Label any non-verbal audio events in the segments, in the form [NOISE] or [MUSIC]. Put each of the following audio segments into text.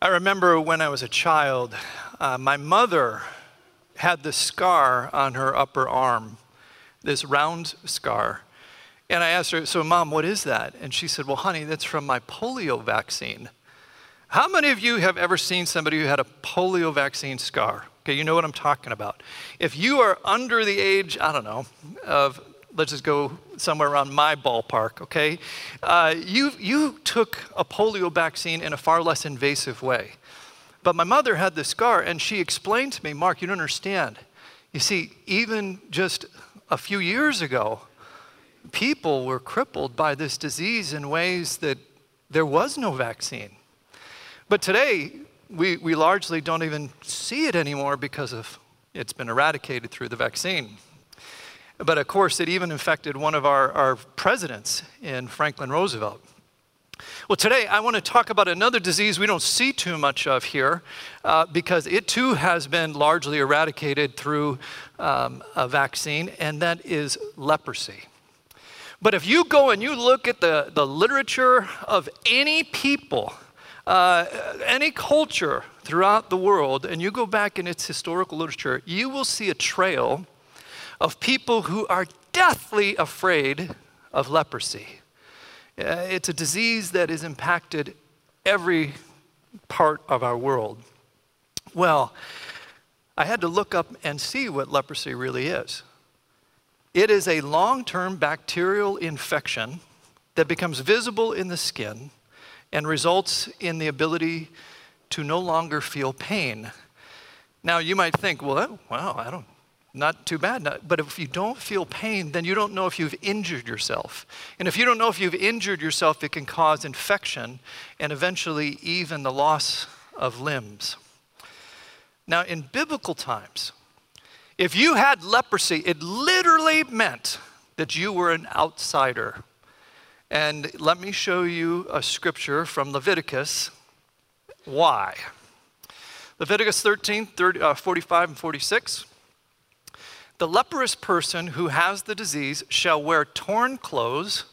I remember when I was a child, uh, my mother had this scar on her upper arm, this round scar. And I asked her, So, mom, what is that? And she said, Well, honey, that's from my polio vaccine. How many of you have ever seen somebody who had a polio vaccine scar? Okay, you know what I'm talking about. If you are under the age, I don't know, of let's just go somewhere around my ballpark, okay? Uh, you, you took a polio vaccine in a far less invasive way. But my mother had this scar, and she explained to me, Mark, you don't understand. You see, even just a few years ago, people were crippled by this disease in ways that there was no vaccine. But today, we, we largely don't even see it anymore because of it's been eradicated through the vaccine. But of course, it even infected one of our, our presidents in Franklin Roosevelt. Well, today I want to talk about another disease we don't see too much of here uh, because it too has been largely eradicated through um, a vaccine, and that is leprosy. But if you go and you look at the, the literature of any people, uh, any culture throughout the world, and you go back in its historical literature, you will see a trail of people who are deathly afraid of leprosy. Uh, it's a disease that has impacted every part of our world. Well, I had to look up and see what leprosy really is. It is a long term bacterial infection that becomes visible in the skin and results in the ability to no longer feel pain. Now, you might think, well, wow, I don't, not too bad. But if you don't feel pain, then you don't know if you've injured yourself. And if you don't know if you've injured yourself, it can cause infection and eventually even the loss of limbs. Now, in biblical times, if you had leprosy, it literally meant that you were an outsider. And let me show you a scripture from Leviticus. Why? Leviticus 13, 30, uh, 45 and 46. The leprous person who has the disease shall wear torn clothes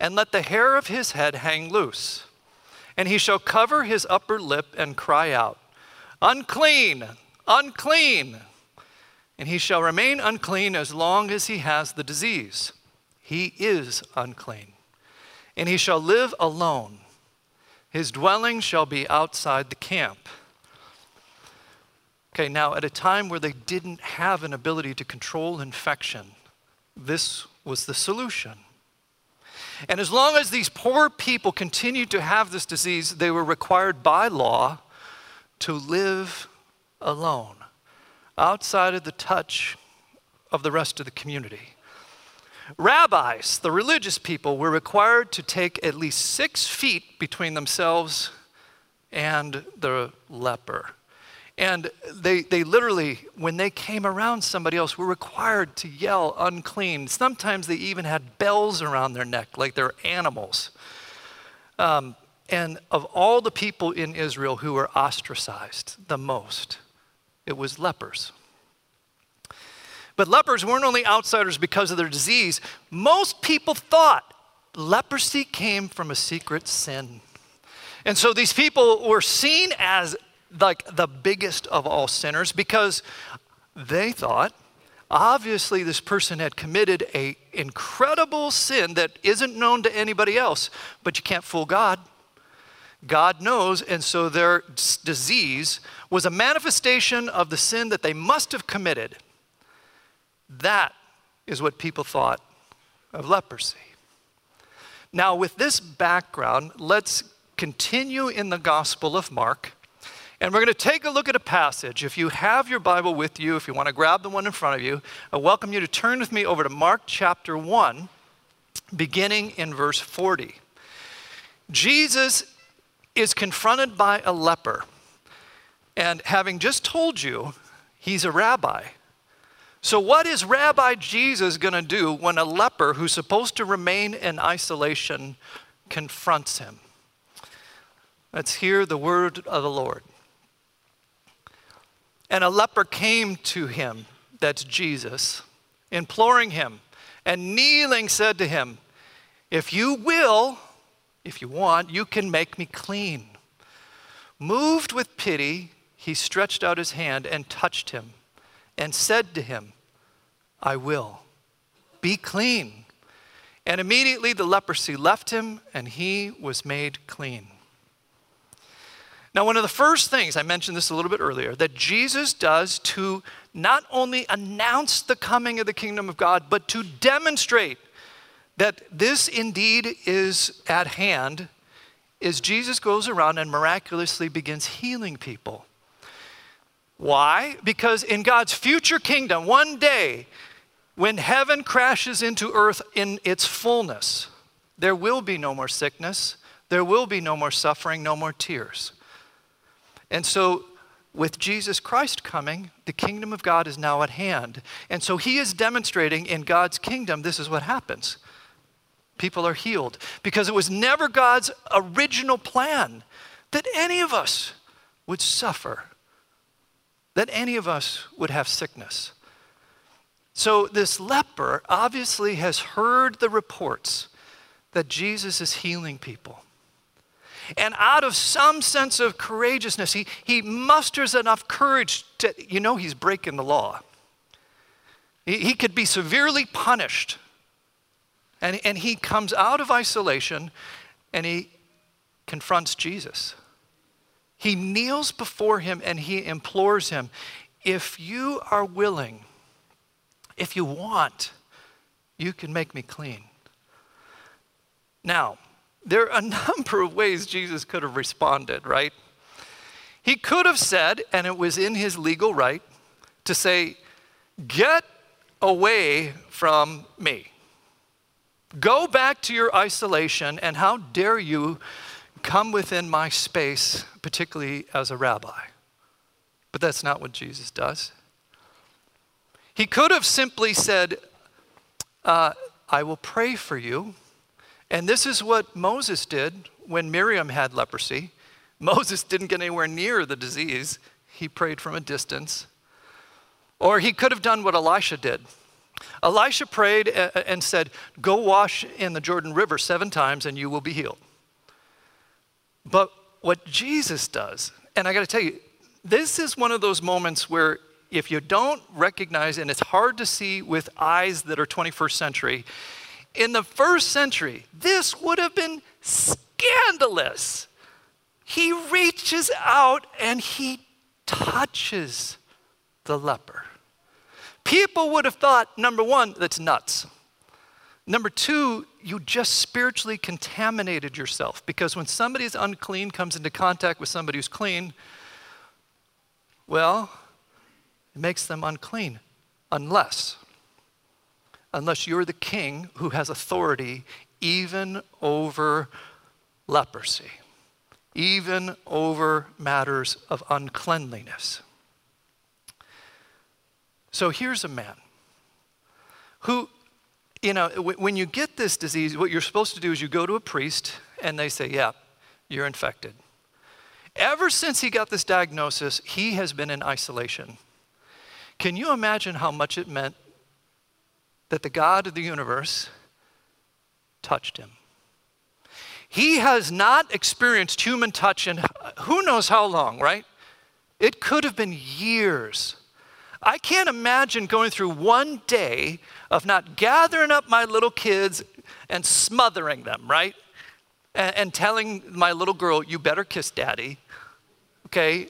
and let the hair of his head hang loose. And he shall cover his upper lip and cry out, Unclean, unclean. And he shall remain unclean as long as he has the disease. He is unclean. And he shall live alone. His dwelling shall be outside the camp. Okay, now at a time where they didn't have an ability to control infection, this was the solution. And as long as these poor people continued to have this disease, they were required by law to live alone, outside of the touch of the rest of the community. Rabbis, the religious people, were required to take at least six feet between themselves and the leper. And they, they literally, when they came around somebody else, were required to yell unclean. Sometimes they even had bells around their neck, like they're animals. Um, and of all the people in Israel who were ostracized the most, it was lepers. But lepers weren't only outsiders because of their disease. Most people thought leprosy came from a secret sin. And so these people were seen as like the biggest of all sinners because they thought obviously this person had committed a incredible sin that isn't known to anybody else but you can't fool god. God knows and so their disease was a manifestation of the sin that they must have committed. That is what people thought of leprosy. Now with this background let's continue in the gospel of mark and we're going to take a look at a passage. If you have your Bible with you, if you want to grab the one in front of you, I welcome you to turn with me over to Mark chapter 1, beginning in verse 40. Jesus is confronted by a leper. And having just told you, he's a rabbi. So, what is Rabbi Jesus going to do when a leper who's supposed to remain in isolation confronts him? Let's hear the word of the Lord. And a leper came to him, that's Jesus, imploring him, and kneeling said to him, If you will, if you want, you can make me clean. Moved with pity, he stretched out his hand and touched him and said to him, I will. Be clean. And immediately the leprosy left him and he was made clean. Now, one of the first things, I mentioned this a little bit earlier, that Jesus does to not only announce the coming of the kingdom of God, but to demonstrate that this indeed is at hand, is Jesus goes around and miraculously begins healing people. Why? Because in God's future kingdom, one day, when heaven crashes into earth in its fullness, there will be no more sickness, there will be no more suffering, no more tears. And so, with Jesus Christ coming, the kingdom of God is now at hand. And so, he is demonstrating in God's kingdom this is what happens people are healed because it was never God's original plan that any of us would suffer, that any of us would have sickness. So, this leper obviously has heard the reports that Jesus is healing people. And out of some sense of courageousness, he, he musters enough courage to, you know, he's breaking the law. He, he could be severely punished. And, and he comes out of isolation and he confronts Jesus. He kneels before him and he implores him if you are willing, if you want, you can make me clean. Now, there are a [LAUGHS] number of ways Jesus could have responded, right? He could have said, and it was in his legal right, to say, Get away from me. Go back to your isolation, and how dare you come within my space, particularly as a rabbi. But that's not what Jesus does. He could have simply said, uh, I will pray for you. And this is what Moses did when Miriam had leprosy. [LAUGHS] Moses didn't get anywhere near the disease, he prayed from a distance. Or he could have done what Elisha did. Elisha prayed and said, Go wash in the Jordan River seven times and you will be healed. But what Jesus does, and I got to tell you, this is one of those moments where if you don't recognize, and it's hard to see with eyes that are 21st century, in the first century, this would have been scandalous. He reaches out and he touches the leper. People would have thought, number one, that's nuts. Number two, you just spiritually contaminated yourself because when somebody is unclean comes into contact with somebody who's clean, well, it makes them unclean unless unless you're the king who has authority even over leprosy, even over matters of uncleanliness. So here's a man who, you know, when you get this disease, what you're supposed to do is you go to a priest and they say, yeah, you're infected. Ever since he got this diagnosis, he has been in isolation. Can you imagine how much it meant that the God of the universe touched him? He has not experienced human touch in who knows how long, right? It could have been years. I can't imagine going through one day of not gathering up my little kids and smothering them, right? And, and telling my little girl, you better kiss daddy, okay?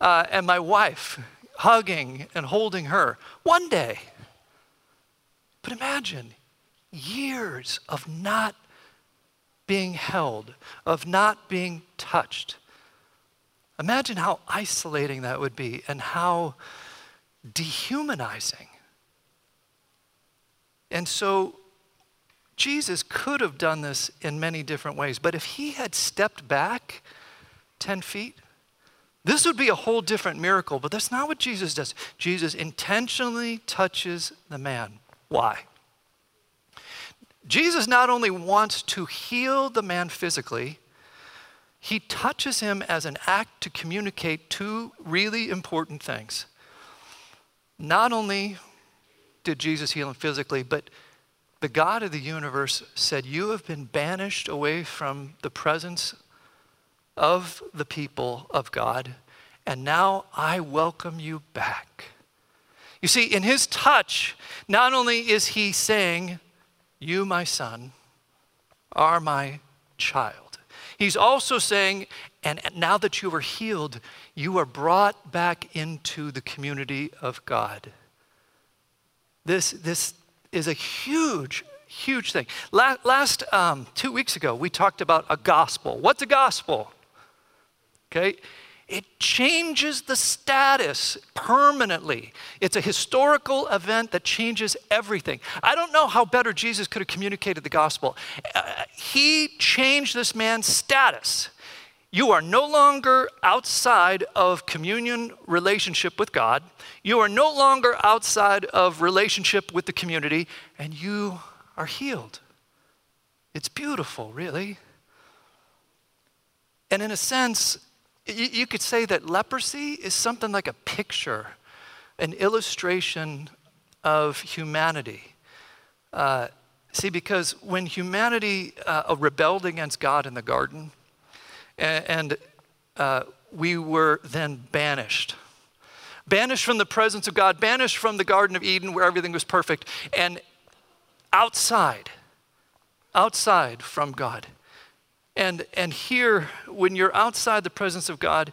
Uh, and my wife, hugging and holding her. One day. But imagine years of not being held, of not being touched. Imagine how isolating that would be and how dehumanizing. And so Jesus could have done this in many different ways, but if he had stepped back 10 feet, this would be a whole different miracle, but that's not what Jesus does. Jesus intentionally touches the man. Why? Jesus not only wants to heal the man physically, he touches him as an act to communicate two really important things. Not only did Jesus heal him physically, but the God of the universe said, You have been banished away from the presence of the people of God, and now I welcome you back. You see, in his touch, not only is he saying, You, my son, are my child, he's also saying, And now that you are healed, you are brought back into the community of God. This, this is a huge, huge thing. Last, last um, two weeks ago, we talked about a gospel. What's a gospel? Okay? It changes the status permanently. It's a historical event that changes everything. I don't know how better Jesus could have communicated the gospel. Uh, he changed this man's status. You are no longer outside of communion relationship with God. You are no longer outside of relationship with the community, and you are healed. It's beautiful, really. And in a sense, you could say that leprosy is something like a picture, an illustration of humanity. Uh, see, because when humanity uh, rebelled against God in the garden, and, and uh, we were then banished. Banished from the presence of God, banished from the Garden of Eden where everything was perfect, and outside, outside from God. And, and here, when you're outside the presence of God,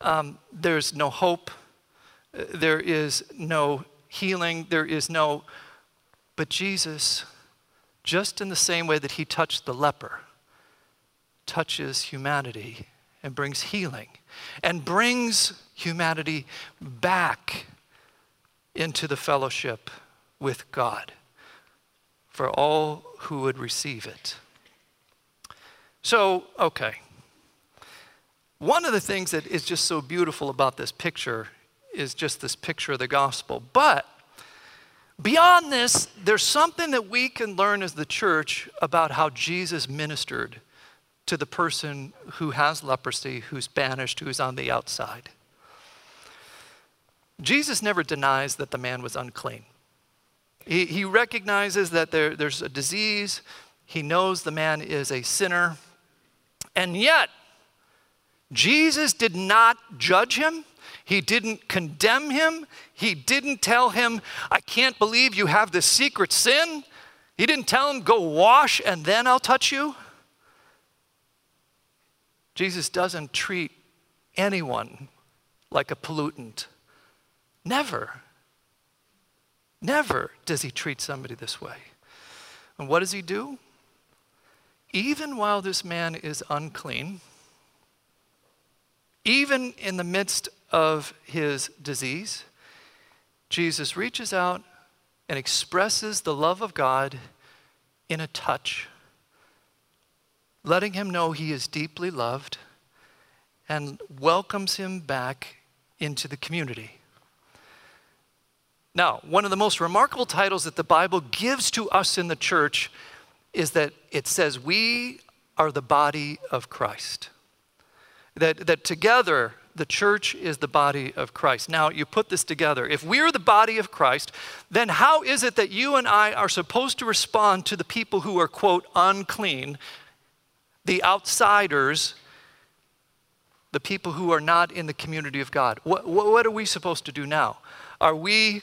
um, there's no hope, there is no healing, there is no. But Jesus, just in the same way that he touched the leper, touches humanity and brings healing and brings humanity back into the fellowship with God for all who would receive it. So, okay. One of the things that is just so beautiful about this picture is just this picture of the gospel. But beyond this, there's something that we can learn as the church about how Jesus ministered to the person who has leprosy, who's banished, who's on the outside. Jesus never denies that the man was unclean. He, he recognizes that there, there's a disease. He knows the man is a sinner. And yet, Jesus did not judge him. He didn't condemn him. He didn't tell him, I can't believe you have this secret sin. He didn't tell him, go wash and then I'll touch you. Jesus doesn't treat anyone like a pollutant. Never. Never does he treat somebody this way. And what does he do? Even while this man is unclean, even in the midst of his disease, Jesus reaches out and expresses the love of God in a touch, letting him know he is deeply loved and welcomes him back into the community. Now, one of the most remarkable titles that the Bible gives to us in the church is that it says we are the body of Christ. That, that together, the church is the body of Christ. Now, you put this together. If we're the body of Christ, then how is it that you and I are supposed to respond to the people who are, quote, unclean, the outsiders, the people who are not in the community of God? What, what are we supposed to do now? Are we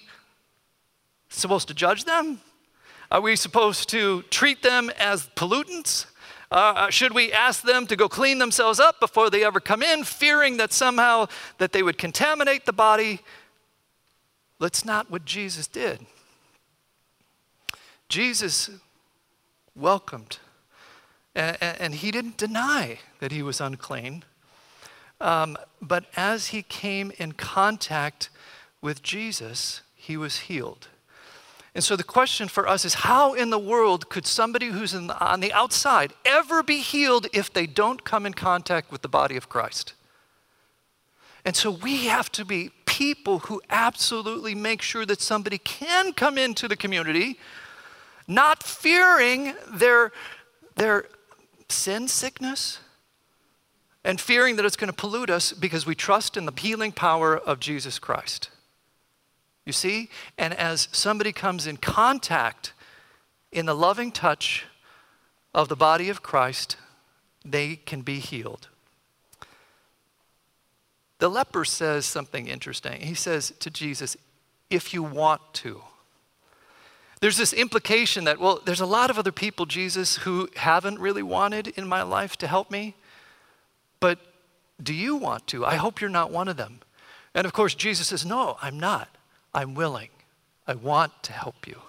supposed to judge them? Are we supposed to treat them as pollutants? Uh, uh, should we ask them to go clean themselves up before they ever come in, fearing that somehow that they would contaminate the body? That's not what Jesus did. Jesus welcomed, and, and he didn't deny that he was unclean. Um, but as he came in contact with Jesus, he was healed. And so the question for us is how in the world could somebody who's the, on the outside ever be healed if they don't come in contact with the body of Christ? And so we have to be people who absolutely make sure that somebody can come into the community, not fearing their, their sin sickness and fearing that it's going to pollute us because we trust in the healing power of Jesus Christ. You see? And as somebody comes in contact in the loving touch of the body of Christ, they can be healed. the leper says something interesting. He says to Jesus, If you want to. There's this implication that, well, there's a lot of other people, Jesus, who haven't really wanted in my life to help me, but do you want to? I hope you're not one of them. And of course, Jesus says, No, I'm not. I'm willing. I want to help you.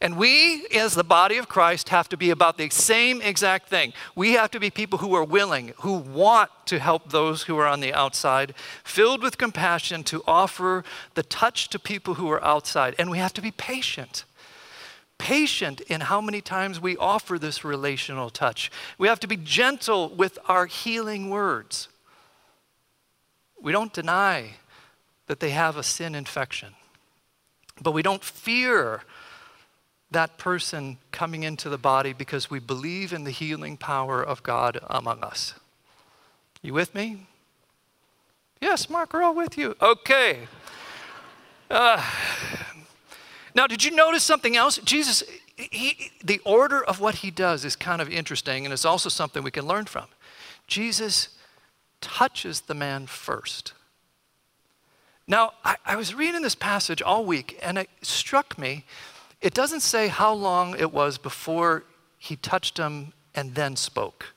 And we, as the body of Christ, have to be about the same exact thing. We have to be people who are willing, who want to help those who are on the outside, filled with compassion to offer the touch to people who are outside. And we have to be patient. Patient in how many times we offer this relational touch. We have to be gentle with our healing words. We don't deny that they have a sin infection, but we don't fear that person coming into the body because we believe in the healing power of God among us. You with me? Yes, Mark, we're all with you. Okay. Uh, now, did you notice something else? Jesus, he, the order of what he does is kind of interesting, and it's also something we can learn from. Jesus touches the man first. Now, I, I was reading this passage all week, and it struck me it doesn't say how long it was before he touched him and then spoke.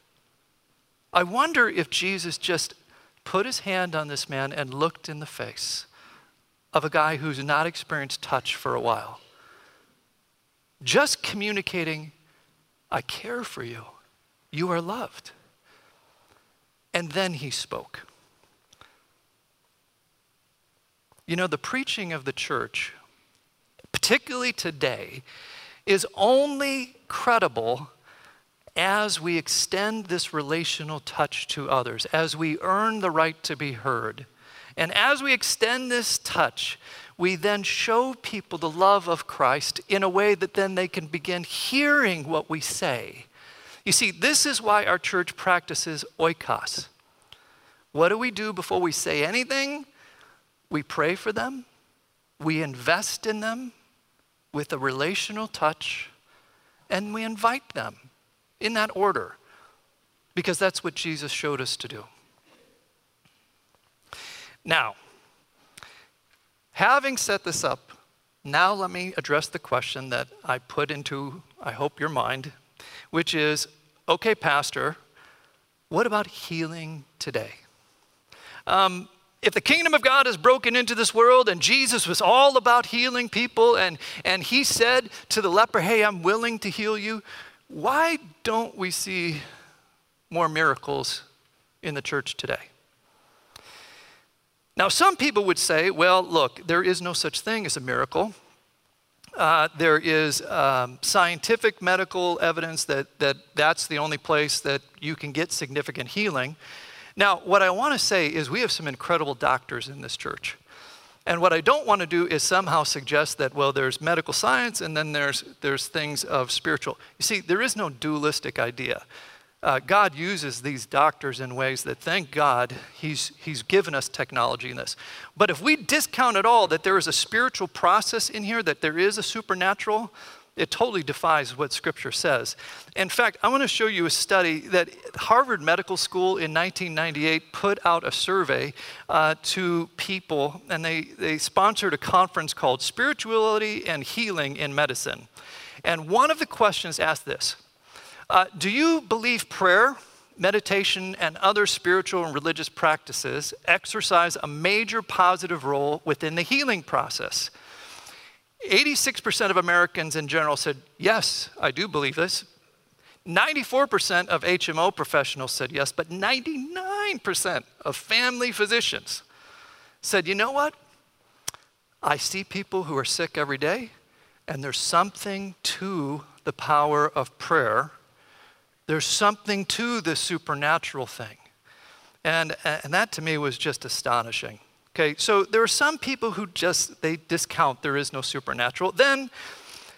I wonder if Jesus just put his hand on this man and looked in the face of a guy who's not experienced touch for a while. Just communicating, I care for you. You are loved. And then he spoke. You know, the preaching of the church particularly today, is only credible as we extend this relational touch to others, as we earn the right to be heard. And as we extend this touch, we then show people the love of Christ in a way that then they can begin hearing what we say. You see, this is why our church practices oikos. What do we do before we say anything? We pray for them, we invest in them, with a relational touch, and we invite them in that order because that's what Jesus showed us to do. Now, having set this up, now let me address the question that I put into, I hope, your mind, which is okay, Pastor, what about healing today? Um, if the kingdom of God is broken into this world and Jesus was all about healing people and, and he said to the leper, Hey, I'm willing to heal you, why don't we see more miracles in the church today? Now, some people would say, well, look, there is no such thing as a miracle. Uh, there is um, scientific medical evidence that, that that's the only place that you can get significant healing. Now, what I want to say is we have some incredible doctors in this church. And what I don't want to do is somehow suggest that, well, there's medical science and then there's, there's things of spiritual. You see, there is no dualistic idea. Uh, God uses these doctors in ways that, thank God, he's, he's given us technology in this. But if we discount at all that there is a spiritual process in here, that there is a supernatural, it totally defies what Scripture says. In fact, I want to show you a study that Harvard Medical School in 1998 put out a survey uh, to people, and they, they sponsored a conference called Spirituality and Healing in Medicine. And one of the questions asked this uh, Do you believe prayer, meditation, and other spiritual and religious practices exercise a major positive role within the healing process? 86% of Americans in general said, Yes, I do believe this. 94% of HMO professionals said yes, but 99% of family physicians said, You know what? I see people who are sick every day, and there's something to the power of prayer. There's something to the supernatural thing. And, and that to me was just astonishing. Okay, so there are some people who just they discount there is no supernatural. Then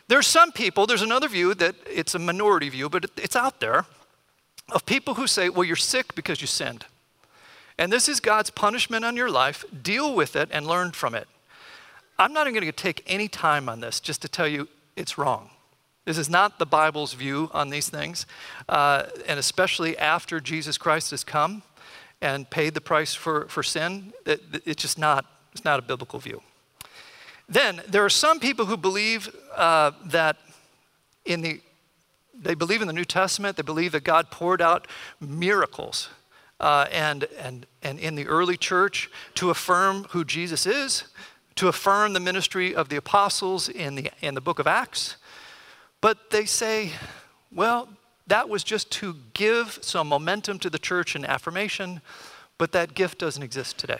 there's some people, there's another view that it's a minority view, but it's out there of people who say, well, you're sick because you sinned. And this is God's punishment on your life. Deal with it and learn from it. I'm not even going to take any time on this just to tell you it's wrong. This is not the Bible's view on these things, uh, and especially after Jesus Christ has come and paid the price for, for sin, it, it's just not, it's not a biblical view. Then there are some people who believe uh, that in the they believe in the New Testament. They believe that God poured out miracles uh, and, and, and in the early church to affirm who Jesus is, to affirm the ministry of the apostles in the, in the book of Acts. But they say, well, that was just to give some momentum to the church and affirmation, but that gift doesn't exist today.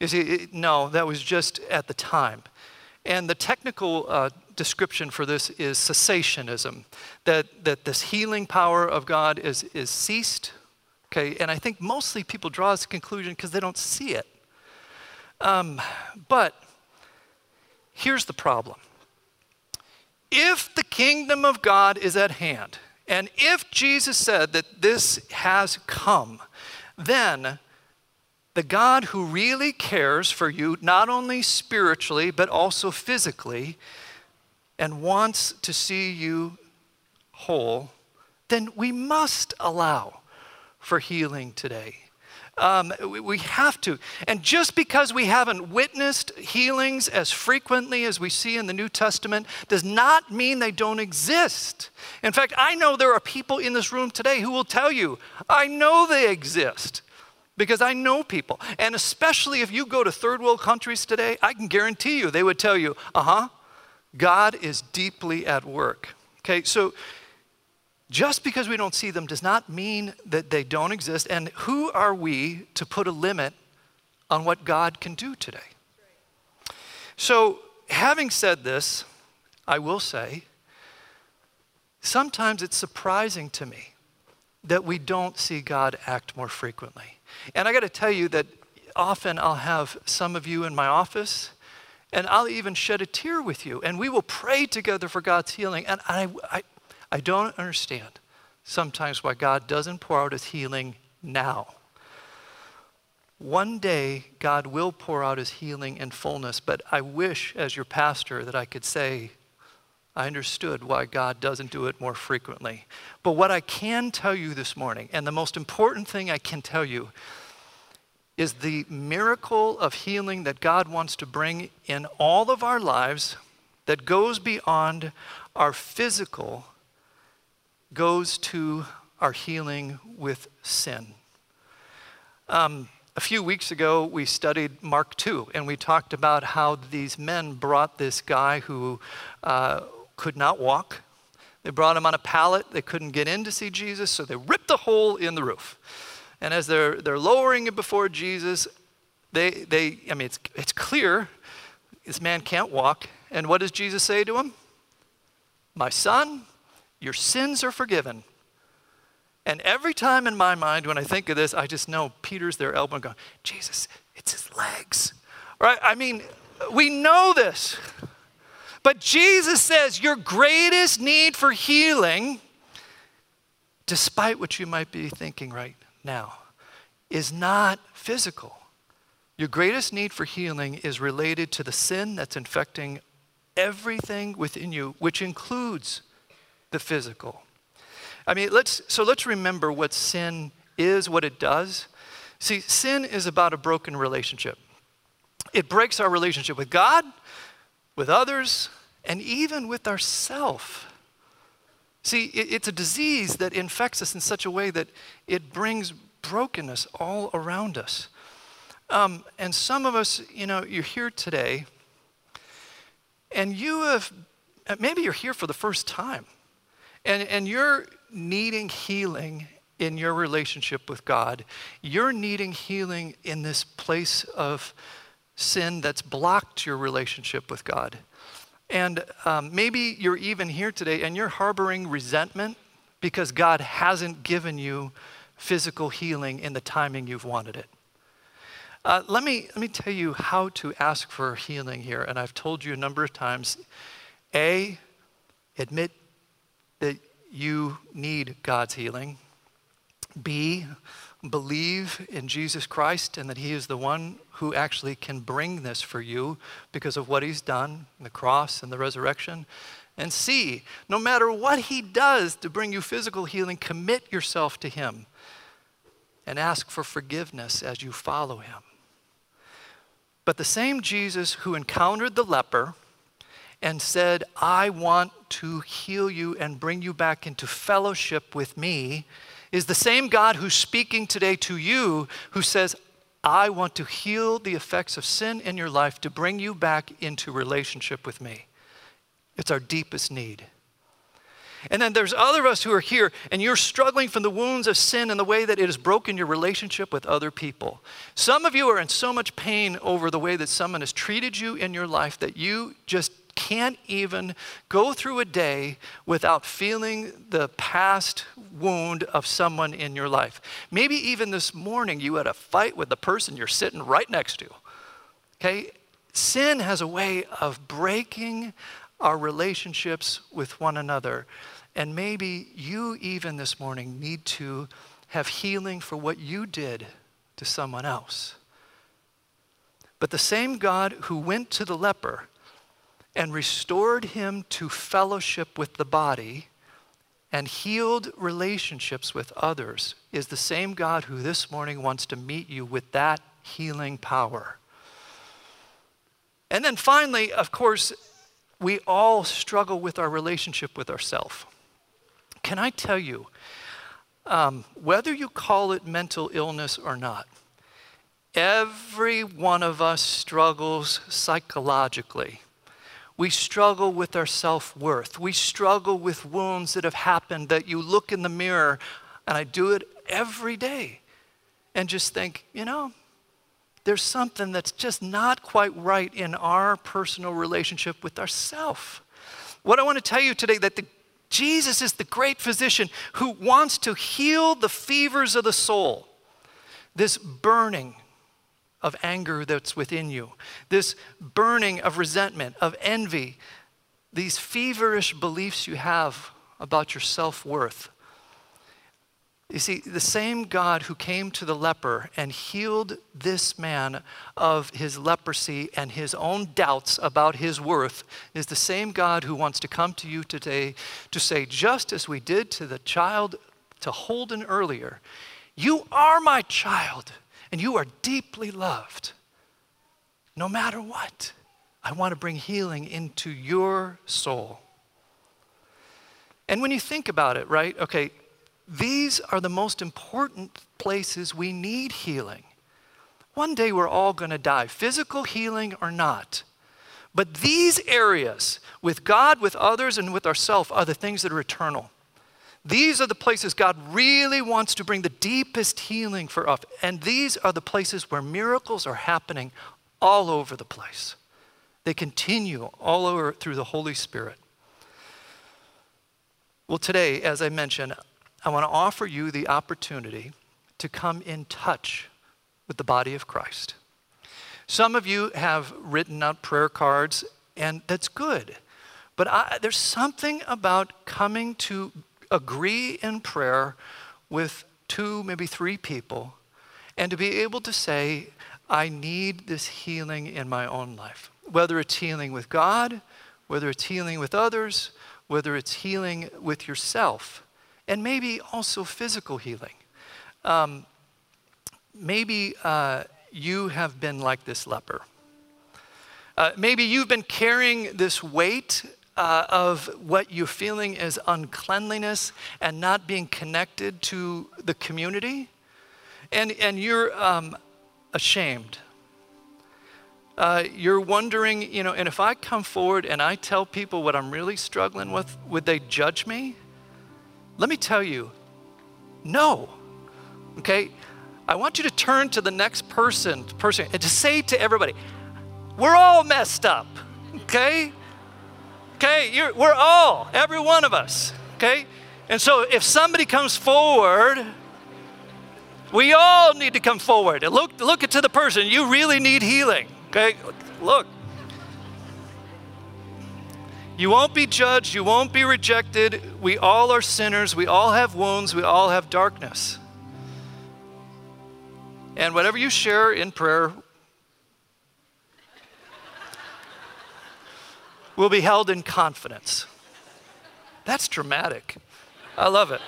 You see, it, no, that was just at the time. And the technical uh, description for this is cessationism, that, that this healing power of God is, is ceased. Okay, and I think mostly people draw this conclusion because they don't see it. Um, but here's the problem if the kingdom of God is at hand, and if Jesus said that this has come, then the God who really cares for you, not only spiritually, but also physically, and wants to see you whole, then we must allow for healing today. Um, we, we have to. And just because we haven't witnessed healings as frequently as we see in the New Testament does not mean they don't exist. In fact, I know there are people in this room today who will tell you, I know they exist because I know people. And especially if you go to third world countries today, I can guarantee you they would tell you, uh huh, God is deeply at work. Okay, so just because we don't see them does not mean that they don't exist. And who are we to put a limit on what God can do today? So, having said this, I will say, sometimes it's surprising to me that we don't see God act more frequently. And I got to tell you that often I'll have some of you in my office, and I'll even shed a tear with you, and we will pray together for God's healing. And I, I, I don't understand sometimes why God doesn't pour out his healing now. One day, God will pour out his healing in fullness, but I wish, as your pastor, that I could say, I understood why God doesn't do it more frequently. But what I can tell you this morning, and the most important thing I can tell you, is the miracle of healing that God wants to bring in all of our lives that goes beyond our physical goes to our healing with sin. Um, a few weeks ago, we studied Mark 2, and we talked about how these men brought this guy who uh, could not walk. They brought him on a pallet. They couldn't get in to see Jesus, so they ripped a hole in the roof. And as they're, they're lowering it before Jesus, they, they, I mean, it's, it's clear this man can't walk. And what does Jesus say to him? My son, your sins are forgiven. And every time in my mind when I think of this, I just know Peter's there elbow going, Jesus, it's his legs. Right? I mean, we know this. But Jesus says your greatest need for healing, despite what you might be thinking right now, is not physical. Your greatest need for healing is related to the sin that's infecting everything within you, which includes the physical. I mean, let's, so let's remember what sin is, what it does. See, sin is about a broken relationship. It breaks our relationship with God, with others, and even with ourself. See, it, it's a disease that infects us in such a way that it brings brokenness all around us. Um, and some of us, you know, you're here today, and you have, maybe you're here for the first time. And, and you're needing healing in your relationship with God. You're needing healing in this place of sin that's blocked your relationship with God. And um, maybe you're even here today and you're harboring resentment because God hasn't given you physical healing in the timing you've wanted it. Uh, let, me, let me tell you how to ask for healing here. And I've told you a number of times. A, admit you need God's healing. B, believe in Jesus Christ and that He is the one who actually can bring this for you because of what He's done, the cross and the resurrection. And C, no matter what He does to bring you physical healing, commit yourself to Him. and ask for forgiveness as you follow him. But the same Jesus who encountered the leper and said, I want to heal you and bring you back into fellowship with me, is the same God who's speaking today to you who says, I want to heal the effects of sin in your life to bring you back into relationship with me. It's our deepest need. And then there's other of us who are here and you're struggling from the wounds of sin and the way that it has broken your relationship with other people. Some of you are in so much pain over the way that someone has treated you in your life that you just can't even go through a day without feeling the past wound of someone in your life. Maybe even this morning you had a fight with the person you're sitting right next to. Okay? Sin has a way of breaking our relationships with one another. And maybe you, even this morning, need to have healing for what you did to someone else. But the same God who went to the leper and restored him to fellowship with the body and healed relationships with others is the same God who this morning wants to meet you with that healing power. And then finally, of course, we all struggle with our relationship with ourselves. Can I tell you, um, whether you call it mental illness or not, every one of us struggles psychologically. We struggle with our self worth. We struggle with wounds that have happened that you look in the mirror, and I do it every day, and just think, you know, there's something that's just not quite right in our personal relationship with ourself. What I want to tell you today that the Jesus is the great physician who wants to heal the fevers of the soul. This burning of anger that's within you, this burning of resentment, of envy, these feverish beliefs you have about your self worth. You see, the same God who came to the leper and healed this man of his leprosy and his own doubts about his worth is the same God who wants to come to you today to say, just as we did to the child, to Holden earlier, you are my child and you are deeply loved. No matter what, I want to bring healing into your soul. And when you think about it, right? Okay, these are the most important places we need healing. One day we're all going to die, physical healing or not. But these areas, with God, with others, and with ourselves, are the things that are eternal. These are the places God really wants to bring the deepest healing for us. And these are the places where miracles are happening all over the place. They continue all over through the Holy Spirit. Well, today, as I mentioned, I want to offer you the opportunity to come in touch with the body of Christ. Some of you have written out prayer cards, and that's good. But I, there's something about coming to agree in prayer with two, maybe three people, and to be able to say, I need this healing in my own life. Whether it's healing with God, whether it's healing with others, whether it's healing with yourself and maybe also physical healing. Um, maybe uh, you have been like this leper. Uh, maybe you've been carrying this weight uh, of what you're feeling is uncleanliness and not being connected to the community, and, and you're um, ashamed. Uh, you're wondering, you know, and if I come forward and I tell people what I'm really struggling with, would they judge me? Let me tell you, no. Okay? I want you to turn to the next person, person and to say to everybody, we're all messed up. Okay? Okay, we're all, every one of us. Okay? And so if somebody comes forward, we all need to come forward and look, look to the person. You really need healing. Okay? Look, you won't be judged. You won't be rejected. We all are sinners. We all have wounds. We all have darkness. And whatever you share in prayer will be held in confidence. That's dramatic. I love it.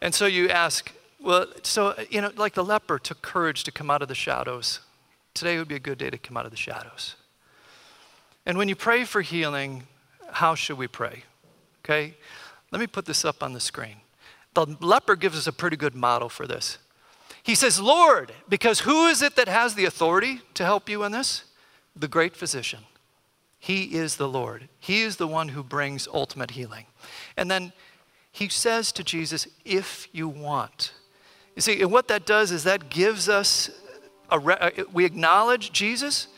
And so you ask, well, so, you know, like the leper took courage to come out of the shadows. Today would be a good day to come out of the shadows. And when you pray for healing, how should we pray? Okay? Let me put this up on the screen. The leper gives us a pretty good model for this. He says, Lord, because who is it that has the authority to help you in this? The great physician. He is the Lord. He is the one who brings ultimate healing. And then he says to Jesus, if you want. You see, and what that does is that gives us, a re- uh, we acknowledge Jesus,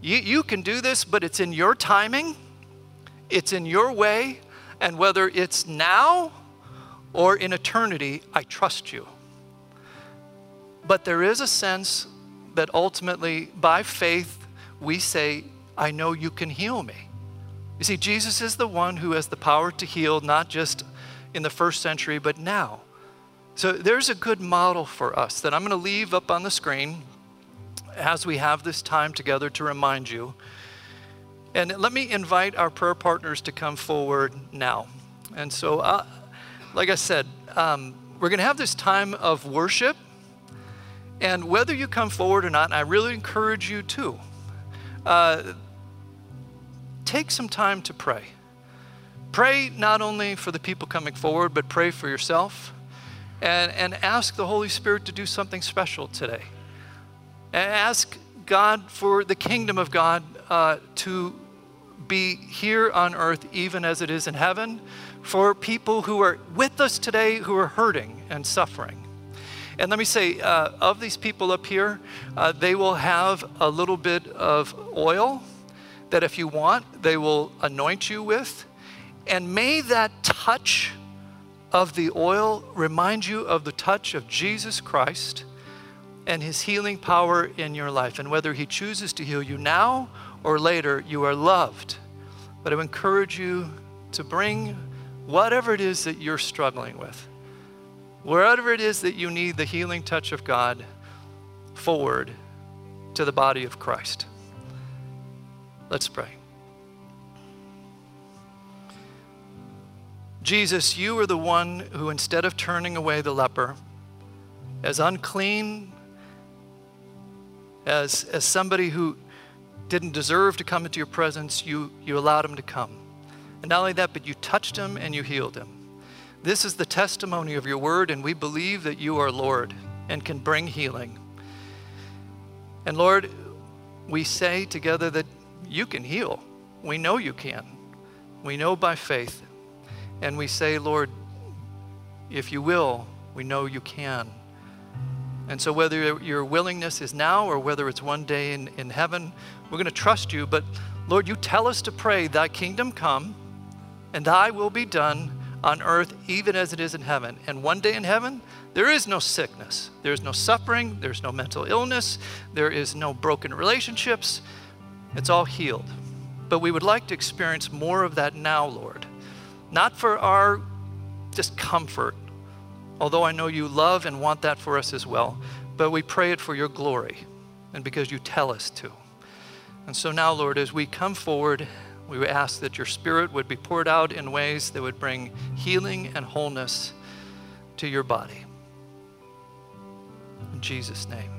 you, you can do this, but it's in your timing, it's in your way, and whether it's now or in eternity, I trust you. But there is a sense that ultimately, by faith, we say, I know you can heal me. You see, Jesus is the one who has the power to heal, not just in the first century, but now. So there's a good model for us that I'm going to leave up on the screen as we have this time together to remind you. And let me invite our prayer partners to come forward now. And so, uh, like I said, um, we're going to have this time of worship. And whether you come forward or not, I really encourage you to uh, take some time to pray. Pray not only for the people coming forward, but pray for yourself and, and ask the Holy Spirit to do something special today. And ask God for the kingdom of God uh, to be here on earth even as it is in heaven for people who are with us today who are hurting and suffering. And let me say, uh, of these people up here, uh, they will have a little bit of oil that if you want, they will anoint you with. And may that touch of the oil remind you of the touch of Jesus Christ and his healing power in your life. And whether he chooses to heal you now or later, you are loved. But I encourage you to bring whatever it is that you're struggling with, wherever it is that you need the healing touch of God, forward to the body of Christ. Let's pray. Jesus, you are the one who, instead of turning away the leper as unclean, as, as somebody who didn't deserve to come into your presence, you, you allowed him to come. And not only that, but you touched him and you healed him. This is the testimony of your word, and we believe that you are Lord and can bring healing. And Lord, we say together that you can heal. We know you can. We know by faith and we say, Lord, if you will, we know you can. And so, whether your willingness is now or whether it's one day in, in heaven, we're going to trust you. But, Lord, you tell us to pray, Thy kingdom come, and Thy will be done on earth even as it is in heaven. And one day in heaven, there is no sickness, there's no suffering, there's no mental illness, there is no broken relationships. It's all healed. But we would like to experience more of that now, Lord not for our just comfort, although I know you love and want that for us as well, but we pray it for your glory and because you tell us to. And so now, Lord, as we come forward, we ask that your Spirit would be poured out in ways that would bring healing and wholeness to your body. In Jesus' name.